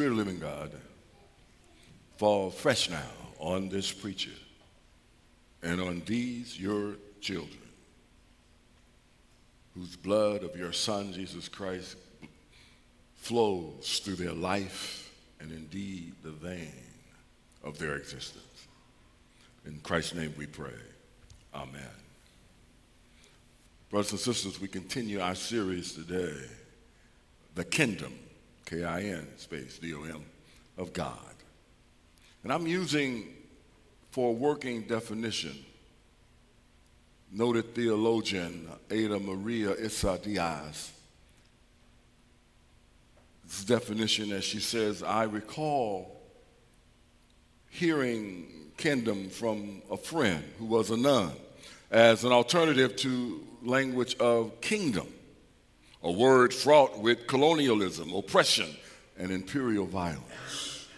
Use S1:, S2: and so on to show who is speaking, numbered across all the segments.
S1: Spirit of living God fall fresh now on this preacher and on these your children, whose blood of your Son, Jesus Christ, flows through their life and indeed the vein of their existence. In Christ's name we pray. Amen. Brothers and sisters, we continue our series today, The Kingdom, K I N space D O M, of God. And I'm using for a working definition noted theologian Ada Maria Isasi-Diaz. This definition, as she says, I recall hearing kin-dom from a friend who was a nun as an alternative to language of kingdom, a word fraught with colonialism, oppression, and imperial violence.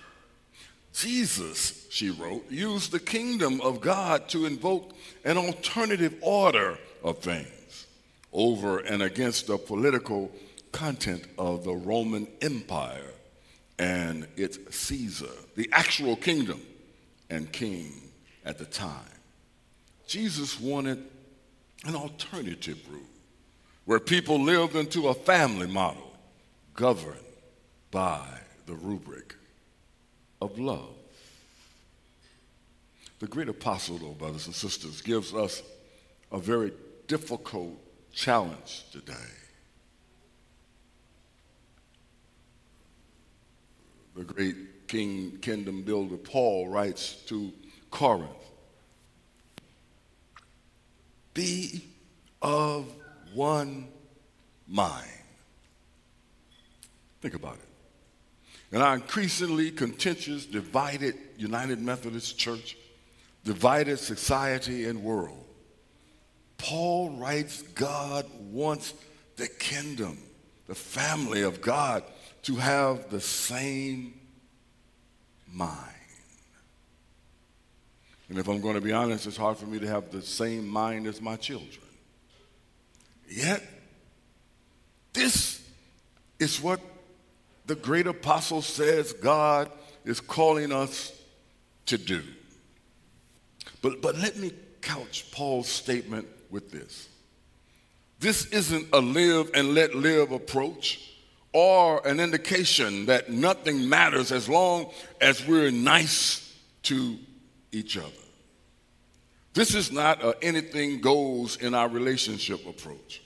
S1: Jesus, she wrote, used the kingdom of God to invoke an alternative order of things over and against the political content of the Roman Empire and its Caesar, the actual kingdom and king at the time. Jesus wanted an alternative rule where people lived into a family model governed by the rubric of love. The great apostle, though, brothers and sisters, gives us a very difficult challenge today. The great king, kingdom builder Paul writes to Corinth Be of one mind. Think about it. In our increasingly contentious, divided United Methodist Church, divided society and world, Paul writes God wants the kingdom, the family of God, to have the same mind. And if I'm going to be honest, it's hard for me to have the same mind as my children. Yet, this is what the great apostle says God is calling us to do. But, but let me couch Paul's statement with this. This isn't a live and let live approach or an indication that nothing matters as long as we're nice to each other. This is not a anything goes in our relationship approach.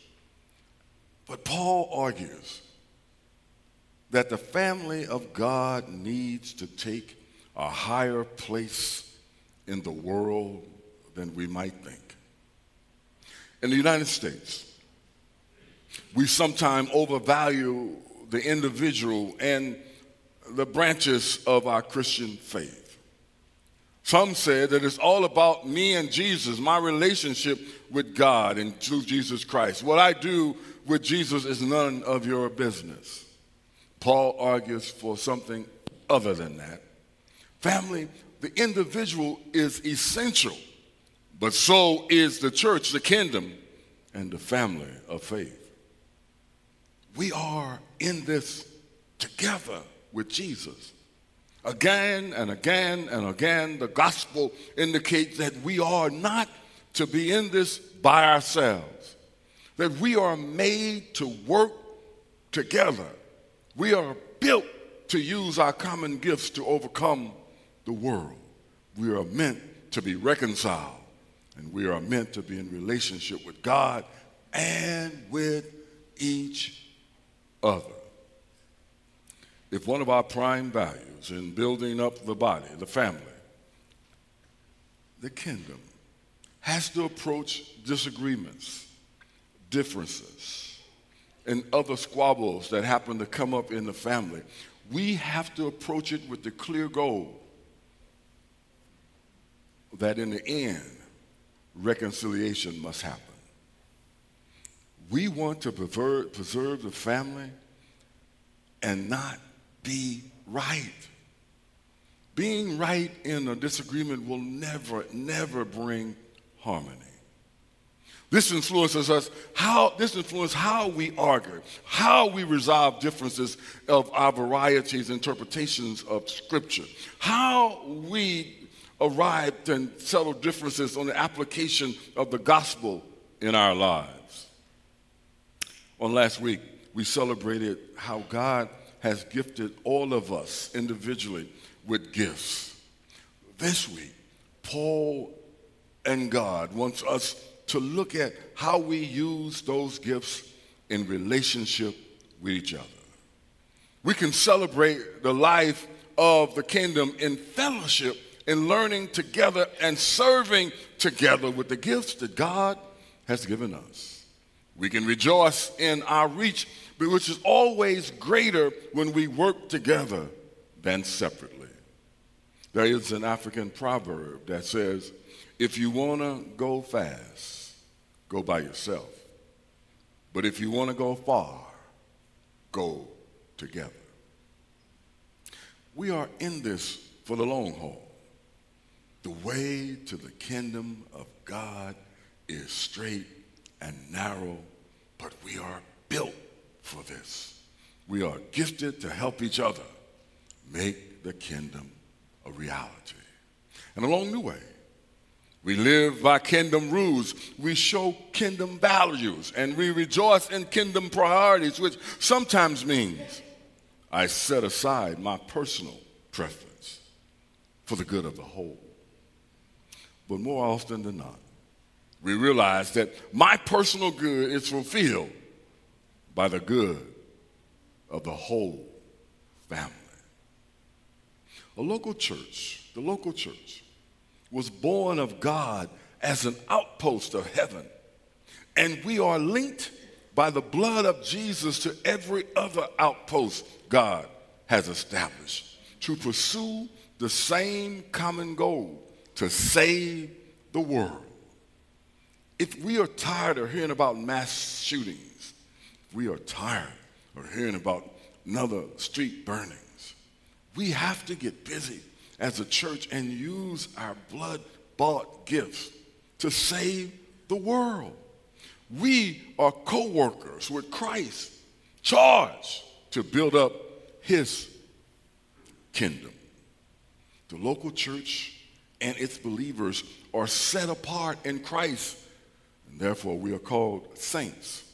S1: But Paul argues that the family of God needs to take a higher place in the world than we might think. In the United States, we sometimes overvalue the individual and the branches of our Christian faith. Some say that it's all about me and Jesus, my relationship with God and through Jesus Christ. What I do with Jesus is none of your business. Paul argues for something other than that. Family, the individual is essential, but so is the church, the kingdom, and the family of faith. We are in this together with Jesus. Again and again and again, the gospel indicates that we are not to be in this by ourselves, that we are made to work together. We are built to use our common gifts to overcome the world. We are meant to be reconciled, and we are meant to be in relationship with God and with each other. If one of our prime values in building up the body, the family, the kingdom, has to approach disagreements, differences, and other squabbles that happen to come up in the family, we have to approach it with the clear goal that in the end, reconciliation must happen. We want to preserve, the family and not be right. Being right in a disagreement will never, never bring harmony. This influences us how this influences how we argue, how we resolve differences of our varieties interpretations of scripture, how we arrived and settled differences on the application of the gospel in our lives. On last week, we celebrated how God has gifted all of us individually with gifts. This week, Paul and God wants us to look at how we use those gifts in relationship with each other. We can celebrate the life of the kingdom in fellowship, in learning together and serving together with the gifts that God has given us. We can rejoice in our reach, which is always greater when we work together than separately. There is an African proverb that says, if you want to go fast, go by yourself. But if you want to go far, go together. We are in this for the long haul. The way to the kingdom of God is straight and narrow, but we are built for this. We are gifted to help each other make the kingdom a reality. And along the way, we live by kingdom rules. We show kingdom values and we rejoice in kingdom priorities, which sometimes means I set aside my personal preference for the good of the whole. But more often than not, we realize that my personal good is fulfilled by the good of the whole family. A local church, the local church, was born of God as an outpost of heaven. And we are linked by the blood of Jesus to every other outpost God has established to pursue the same common goal to save the world. If we are tired of hearing about mass shootings, we are tired of hearing about another street burnings, we have to get busy as a church and use our blood bought gifts to save the world. We are co workers with Christ, charged to build up his kingdom. The local church and its believers are set apart in Christ, and therefore we are called saints.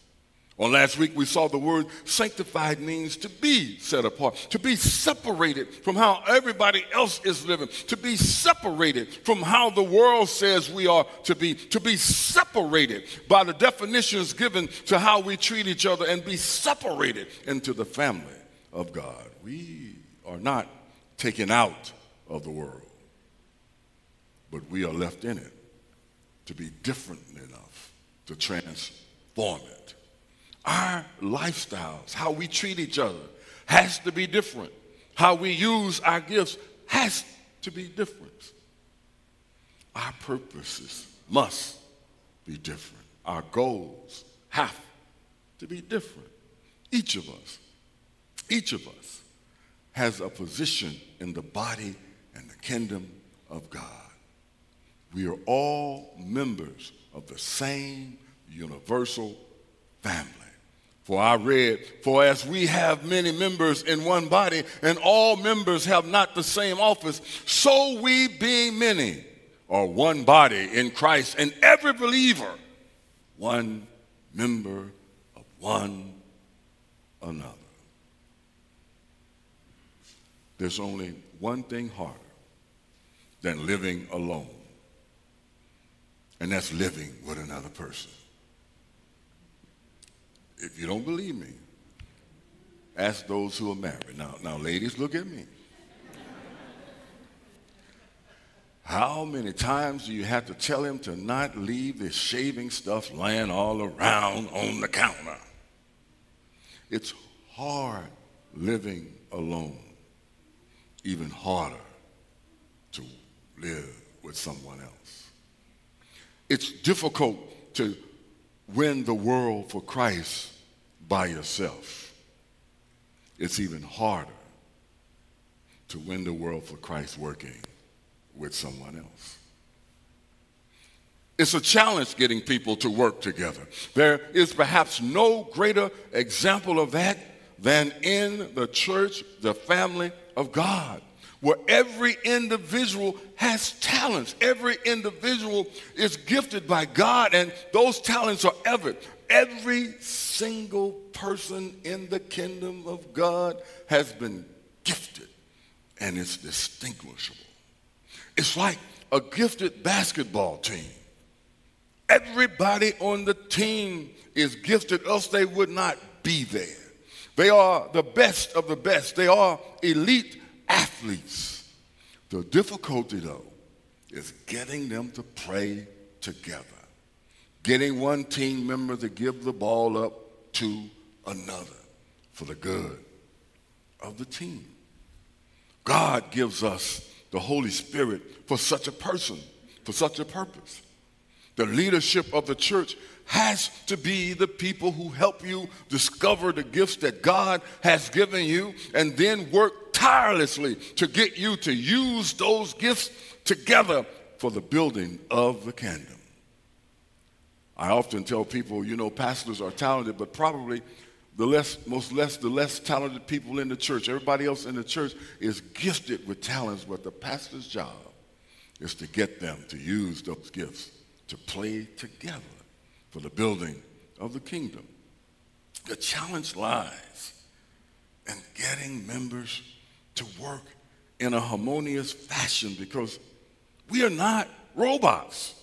S1: On last week, we saw the word sanctified means to be set apart, to be separated from how everybody else is living, to be separated from how the world says we are to be, to be separated by the definitions given to how we treat each other, and be separated into the family of God. We are not taken out of the world, but we are left in it to be different enough to transform it. Our lifestyles, how we treat each other, has to be different. How we use our gifts has to be different. Our purposes must be different. Our goals have to be different. Each of us, each of us has a position in the body and the kingdom of God. We are all members of the same universal family. For I read, For as we have many members in one body, and all members have not the same office, so we, being many, are one body in Christ, and every believer, one member of one another. There's only one thing harder than living alone, and that's living with another person. If you don't believe me, ask those who are married. Now, now, ladies, look at me. How many times do you have to tell him to not leave this shaving stuff laying all around on the counter? It's hard living alone, even harder to live with someone else. It's difficult to win the world for Christ by yourself. It's even harder to win the world for Christ working with someone else. It's a challenge getting people to work together. There is perhaps no greater example of that than in the church, the family of God, where every individual has talents. Every individual is gifted by God, and those talents are evident. Every single person in the kingdom of God has been gifted, and it's distinguishable. It's like a gifted basketball team. Everybody on the team is gifted, else they would not be there. They are the best of the best. They are elite athletes. The difficulty, though, is getting them to play together, getting one team member to give the ball up to another for the good of the team. God gives us the Holy Spirit for such a person, for such a purpose. The leadership of the church has to be the people who help you discover the gifts that God has given you and then work tirelessly to get you to use those gifts together for the building of the kingdom. I often tell people, you know, pastors are talented, but probably the less, most less, the less talented people in the church. Everybody else in the church is gifted with talents, but the pastor's job is to get them to use those gifts to play together for the building of the kingdom. The challenge lies in getting members to work in a harmonious fashion because we are not robots.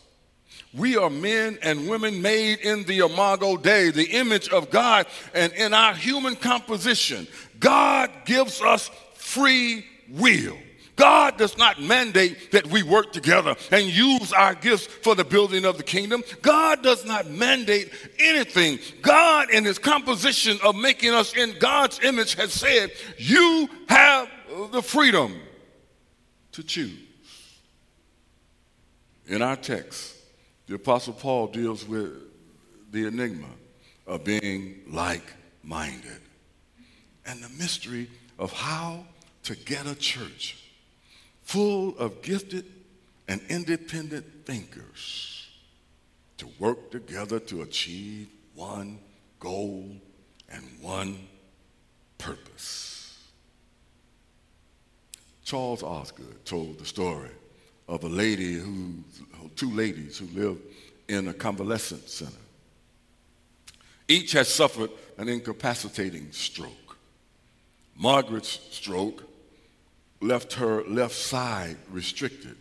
S1: We are men and women made in the imago Dei, the image of God, and in our human composition, God gives us free will. God does not mandate that we work together and use our gifts for the building of the kingdom. God does not mandate anything. God, in his composition of making us in God's image, has said, You have the freedom to choose. In our text, the Apostle Paul deals with the enigma of being like minded and the mystery of how to get a church full of gifted and independent thinkers to work together to achieve one goal and one purpose. Charles Osgood told the story of a lady who, two ladies who lived in a convalescent center. Each had suffered an incapacitating stroke. Margaret's stroke left her left side restricted,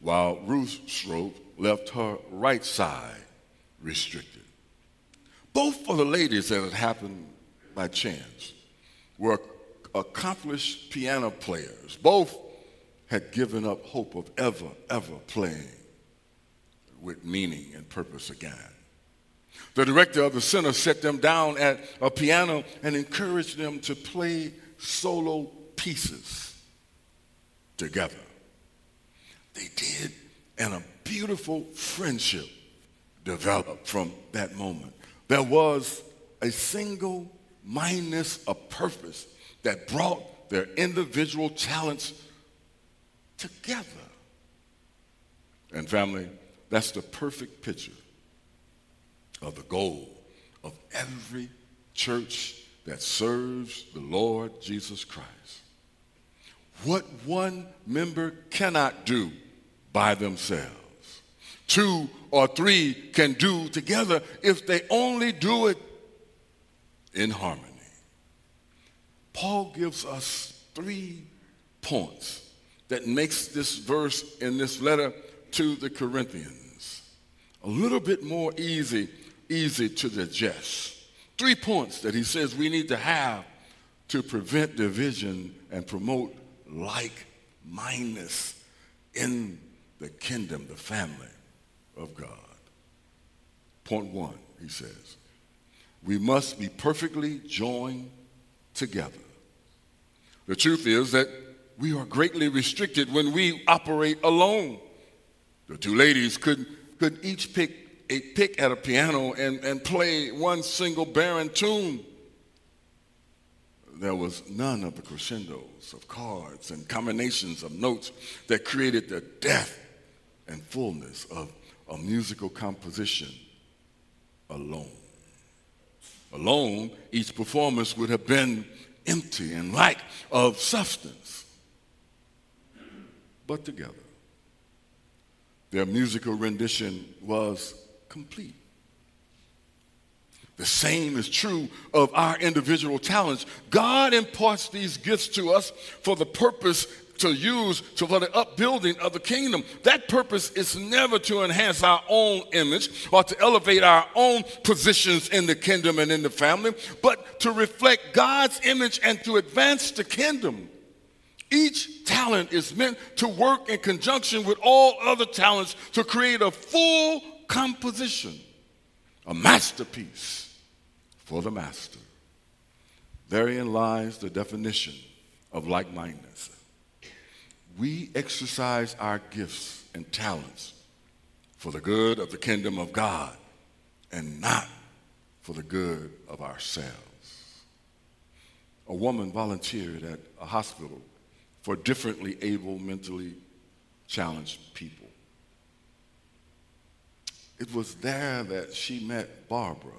S1: while Ruth's stroke left her right side restricted. Both of the ladies that had happened by chance were accomplished piano players. Both had given up hope of ever, ever playing with meaning and purpose again. The director of the center set them down at a piano and encouraged them to play solo pieces together. They did, and a beautiful friendship developed from that moment. There was a single mindedness of purpose that brought their individual talents together. And family, that's the perfect picture of the goal of every church that serves the Lord Jesus Christ what one member cannot do by themselves. Two or three can do together if they only do it in harmony. Paul gives us three points that makes this verse in this letter to the Corinthians a little bit more easy easy to digest. Three points that he says we need to have to prevent division and promote like mindedness in the kingdom, the family of God. Point one, he says, we must be perfectly joined together. The truth is that we are greatly restricted when we operate alone. The two ladies could, could each pick a pick at a piano and, and play one single barren tune there was none of the crescendos of chords and combinations of notes that created the depth and fullness of, a musical composition alone. Alone, each performance would have been empty and lack of substance. But together, their musical rendition was complete. The same is true of our individual talents. God imparts these gifts to us for the purpose to use to, for the upbuilding of the kingdom. That purpose is never to enhance our own image or to elevate our own positions in the kingdom and in the family, but to reflect God's image and to advance the kingdom. Each talent is meant to work in conjunction with all other talents to create a full composition, a masterpiece for the master. Therein lies the definition of like mindedness we exercise our gifts and talents for the good of the kingdom of God and not for the good of ourselves. A woman volunteered at a hospital for differently able, mentally challenged people. It was there that she met Barbara,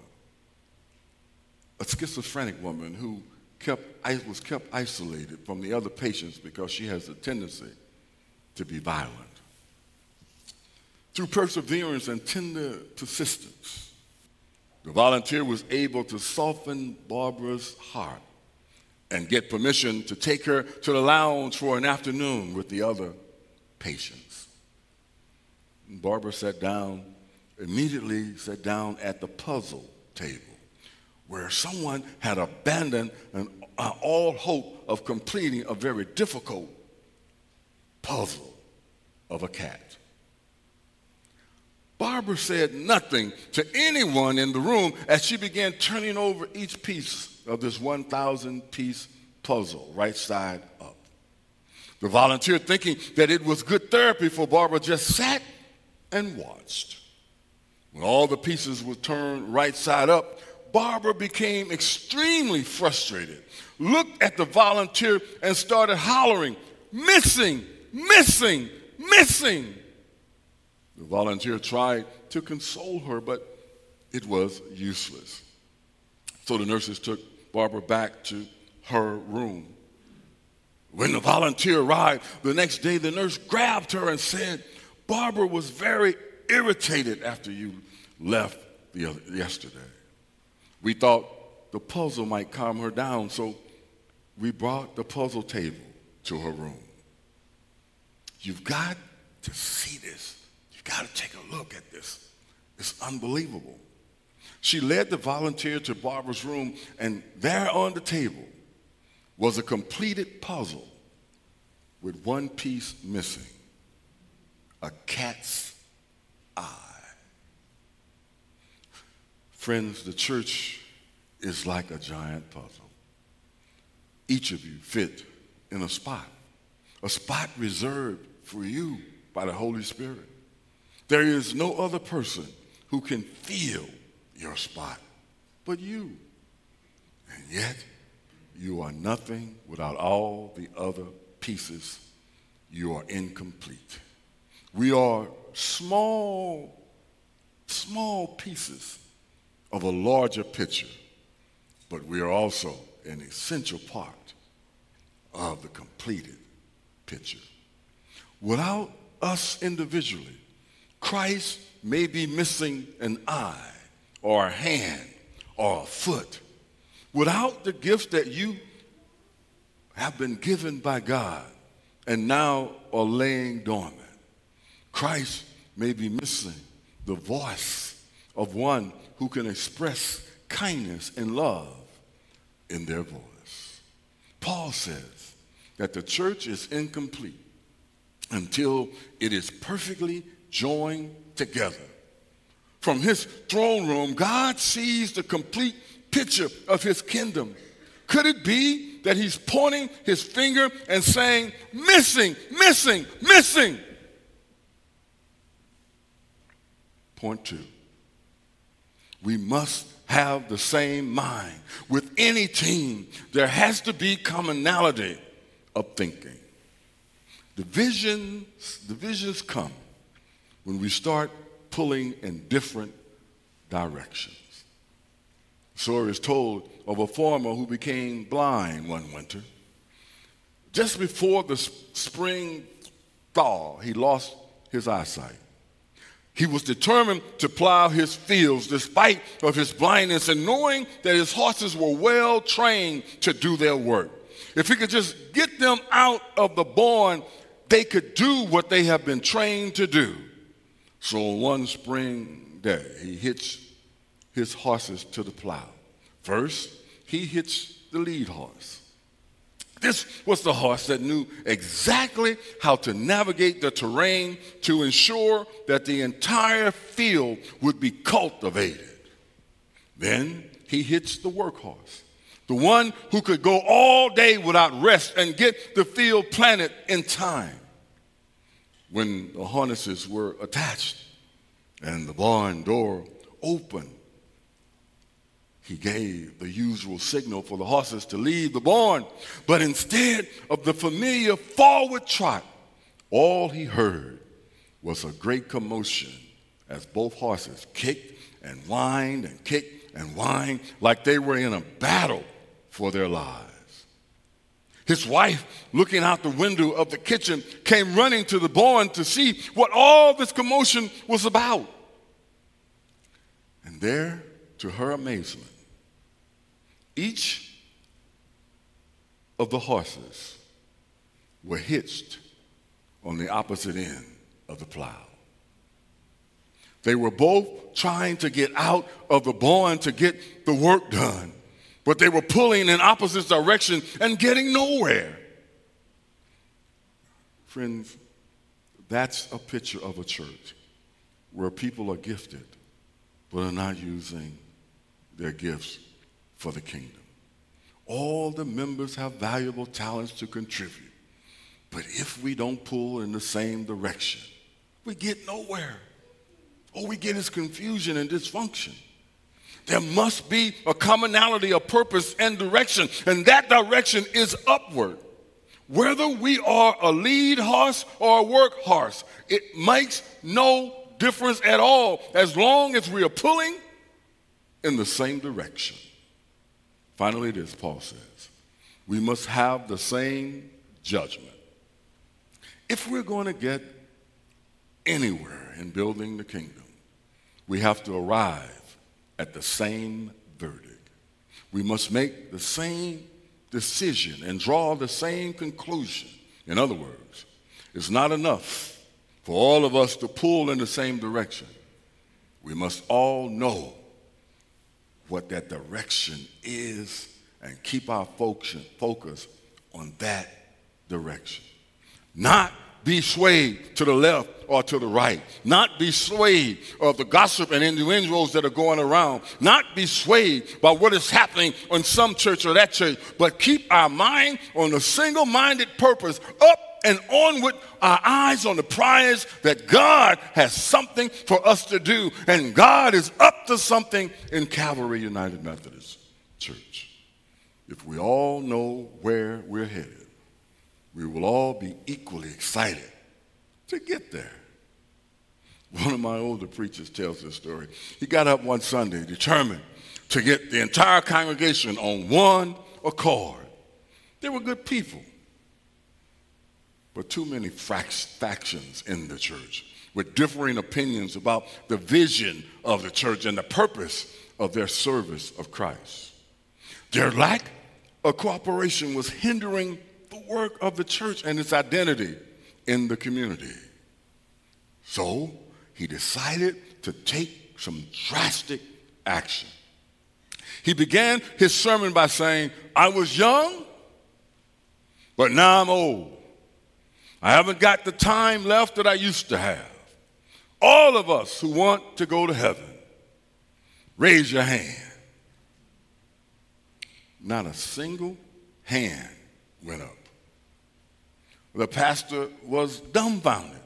S1: a schizophrenic woman who kept, was kept isolated from the other patients because she has a tendency to be violent. Through perseverance and tender persistence, the volunteer was able to soften Barbara's heart and get permission to take her to the lounge for an afternoon with the other patients. Barbara sat down, immediately sat down at the puzzle table where someone had abandoned an, uh, all hope of completing a very difficult puzzle of a cat. Barbara said nothing to anyone in the room as she began turning over each piece of this 1,000 piece puzzle, right side up. The volunteer, thinking that it was good therapy for Barbara, just sat and watched. When all the pieces were turned right side up, Barbara became extremely frustrated, looked at the volunteer, and started hollering, Missing, missing, missing. The volunteer tried to console her, but it was useless. So the nurses took Barbara back to her room. When the volunteer arrived the next day, the nurse grabbed her and said, Barbara was very irritated after you left the, yesterday. We thought the puzzle might calm her down, so we brought the puzzle table to her room. You've got to see this. You've got to take a look at this. It's unbelievable. She led the volunteer to Barbara's room, and there on the table was a completed puzzle with one piece missing a cat's eye. Friends, the church is like a giant puzzle. Each of you fit in a spot, a spot reserved for you by the Holy Spirit. There is no other person who can fill your spot but you. And yet, you are nothing without all the other pieces. You are incomplete. We are small, small pieces of a larger picture, but we are also an essential part of the completed picture. Without us individually, Christ may be missing an eye or a hand or a foot. Without the gifts that you have been given by God and now are laying dormant, Christ may be missing the voice of one who can express kindness and love in their voice. Paul says that the church is incomplete until it is perfectly joined together. From his throne room, God sees the complete picture of his kingdom. Could it be that he's pointing his finger and saying, missing, missing, missing? Point two we must have the same mind. With any team, there has to be commonality of thinking. Divisions, divisions come when we start pulling in different directions. Story is told of a farmer who became blind one winter. Just before the spring thaw, he lost his eyesight. He was determined to plow his fields despite of his blindness and knowing that his horses were well trained to do their work. If he could just get them out of the barn, they could do what they have been trained to do. So one spring day, he hitched his horses to the plow. First, he hitched the lead horse. This was the horse that knew exactly how to navigate the terrain to ensure that the entire field would be cultivated. Then he hitched the workhorse, the one who could go all day without rest and get the field planted in time. When the harnesses were attached and the barn door opened, he gave the usual signal for the horses to leave the barn, but instead of the familiar forward trot, all he heard was a great commotion as both horses kicked and whined and kicked and whined like they were in a battle for their lives. His wife, looking out the window of the kitchen, came running to the barn to see what all this commotion was about. And there, to her amazement, each of the horses were hitched on the opposite end of the plow. They were both trying to get out of the barn to get the work done, but they were pulling in opposite directions and getting nowhere. Friends, that's a picture of a church where people are gifted but are not using their gifts for the kingdom. All the members have valuable talents to contribute. But if we don't pull in the same direction, we get nowhere. All we get is confusion and dysfunction. There must be a commonality of purpose and direction, and that direction is upward. Whether we are a lead horse or a work horse, it makes no difference at all as long as we are pulling in the same direction. Finally, this, Paul says, we must have the same judgment. If we're going to get anywhere in building the kingdom, we have to arrive at the same verdict. We must make the same decision and draw the same conclusion. In other words, it's not enough for all of us to pull in the same direction. We must all know what that direction is and keep our focus on that direction. Not be swayed to the left or to the right. Not be swayed of the gossip and innuendos that are going around. Not be swayed by what is happening in some church or that church, but keep our mind on a single minded purpose up and on with our eyes on the prize that God has something for us to do, and God is up to something in Calvary United Methodist Church. If we all know where we're headed, we will all be equally excited to get there. One of my older preachers tells this story. He got up one Sunday determined to get the entire congregation on one accord. They were good people but too many factions in the church with differing opinions about the vision of the church and the purpose of their service of Christ. Their lack of cooperation was hindering the work of the church and its identity in the community. So he decided to take some drastic action. He began his sermon by saying, I was young, but now I'm old. I haven't got the time left that I used to have. All of us who want to go to heaven, raise your hand. Not a single hand went up. The pastor was dumbfounded.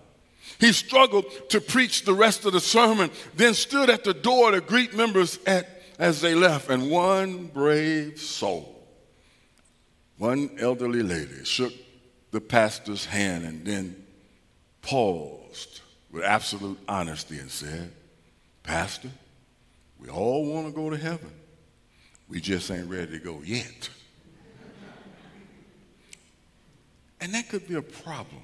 S1: He struggled to preach the rest of the sermon, then stood at the door to greet members at, as they left. And one brave soul, one elderly lady, shook the pastor's hand and then paused with absolute honesty and said, Pastor, we all want to go to heaven. We just ain't ready to go yet. and that could be a problem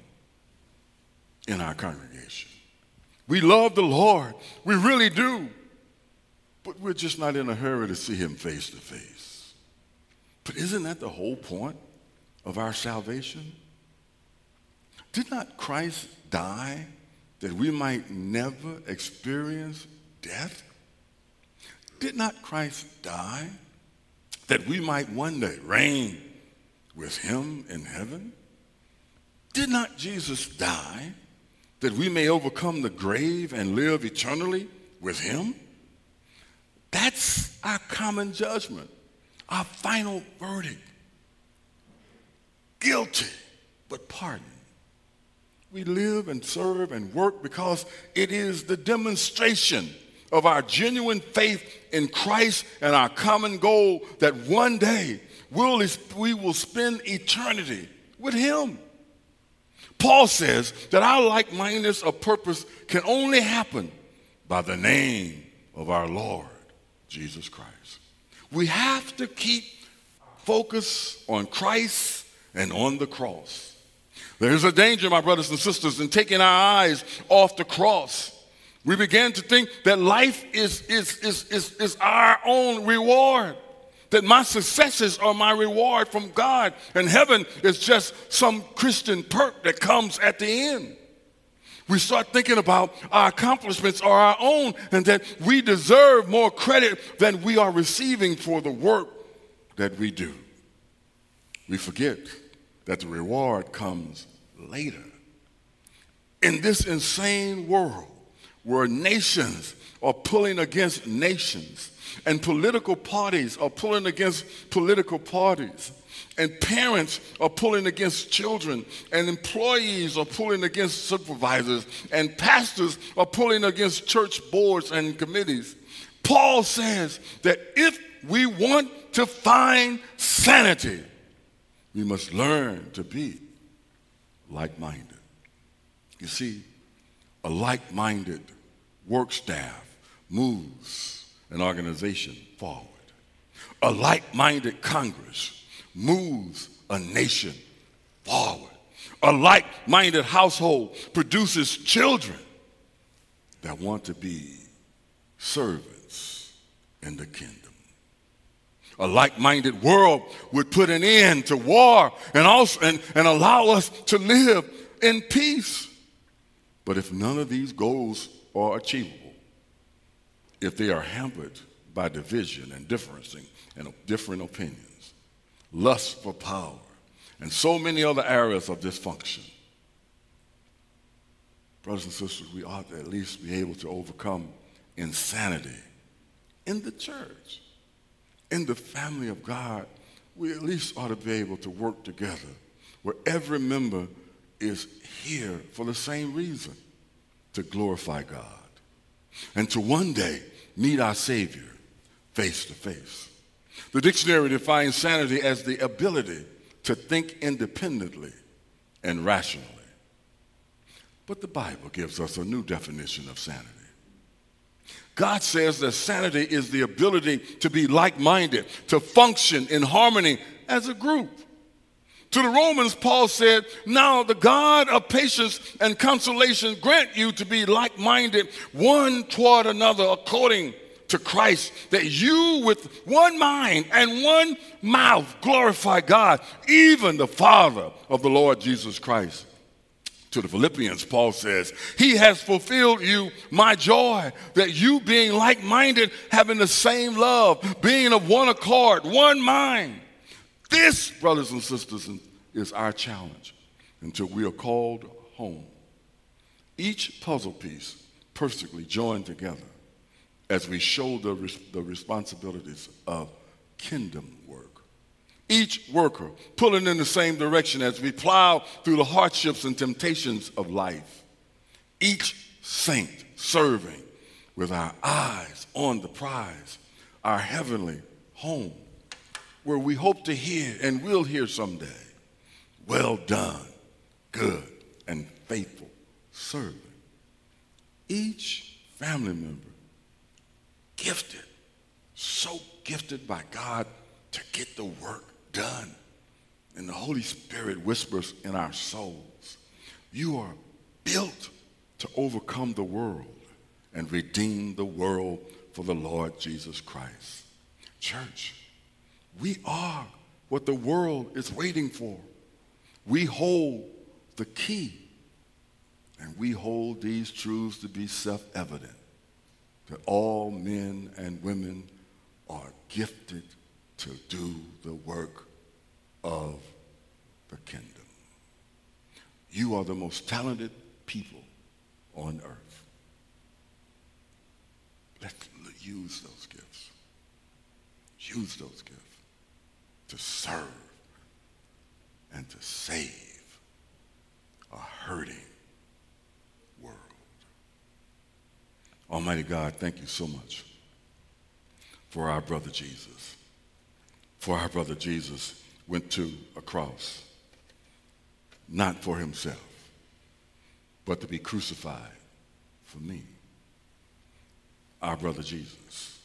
S1: in our congregation. We love the Lord, we really do, but we're just not in a hurry to see Him face to face. But isn't that the whole point of our salvation? Did not Christ die that we might never experience death? Did not Christ die that we might one day reign with him in heaven? Did not Jesus die that we may overcome the grave and live eternally with him? That's our common judgment, our final verdict. Guilty, but pardoned. We live and serve and work because it is the demonstration of our genuine faith in Christ and our common goal that one day we'll, we will spend eternity with Him. Paul says that our like mindedness of purpose can only happen by the name of our Lord Jesus Christ. We have to keep focus on Christ and on the cross. There's a danger, my brothers and sisters, in taking our eyes off the cross. We begin to think that life is, is, is, is, is our own reward, that my successes are my reward from God, and heaven is just some Christian perk that comes at the end. We start thinking about our accomplishments are our own and that we deserve more credit than we are receiving for the work that we do. We forget that the reward comes later. In this insane world where nations are pulling against nations and political parties are pulling against political parties and parents are pulling against children and employees are pulling against supervisors and pastors are pulling against church boards and committees. Paul says that if we want to find sanity, we must learn to be like minded. You see, a like minded work staff moves an organization forward. A like minded Congress moves a nation forward. A like minded household produces children that want to be servants in the kingdom. A like minded world would put an end to war and, also, and, and allow us to live in peace. But if none of these goals are achievable, if they are hampered by division and differencing and different opinions, lust for power, and so many other areas of dysfunction, brothers and sisters, we ought to at least be able to overcome insanity in the church in the family of God, we at least ought to be able to work together where every member is here for the same reason to glorify God and to one day meet our Savior face to face. The dictionary defines sanity as the ability to think independently and rationally. But the Bible gives us a new definition of sanity. God says that sanity is the ability to be like minded, to function in harmony as a group. To the Romans, Paul said, Now the God of patience and consolation grant you to be like minded one toward another according to Christ, that you with one mind and one mouth glorify God, even the Father of the Lord Jesus Christ to the Philippians, Paul says, He has fulfilled you my joy, that you being like minded, having the same love, being of one accord, one mind. This, brothers and sisters, is our challenge until we are called home. Each puzzle piece perfectly joined together as we shoulder the responsibilities of kingdom work each worker pulling in the same direction as we plow through the hardships and temptations of life. Each saint serving with our eyes on the prize, our heavenly home, where we hope to hear and will hear someday. Well done, good and faithful servant. Each family member gifted, so gifted by God to get the work done. And the Holy Spirit whispers in our souls, You are built to overcome the world and redeem the world for the Lord Jesus Christ. Church, we are what the world is waiting for. We hold the key, and we hold these truths to be self evident that all men and women are gifted to do the work of the kingdom. You are the most talented people on earth. Let's use those gifts. Use those gifts to serve and to save a hurting world. Almighty God, thank you so much for our brother Jesus. For our brother Jesus went to a cross, not for himself, but to be crucified for me. Our brother Jesus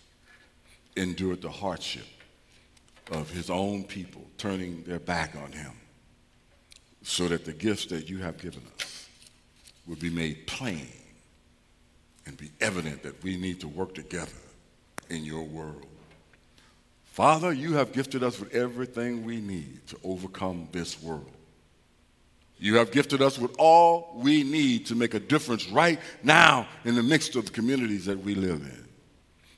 S1: endured the hardship of his own people turning their back on him so that the gifts that you have given us would be made plain and be evident that we need to work together in your world. Father, you have gifted us with everything we need to overcome this world. You have gifted us with all we need to make a difference right now in the midst of the communities that we live in.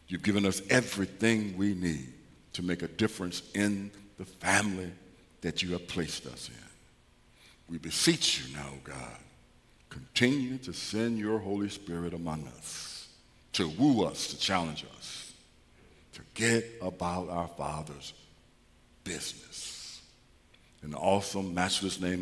S1: You've given us everything we need to make a difference in the family that you have placed us in. We beseech you now, God, continue to send your Holy Spirit among us, to woo us, to challenge us, to get about our Father's business. In the awesome, matchless name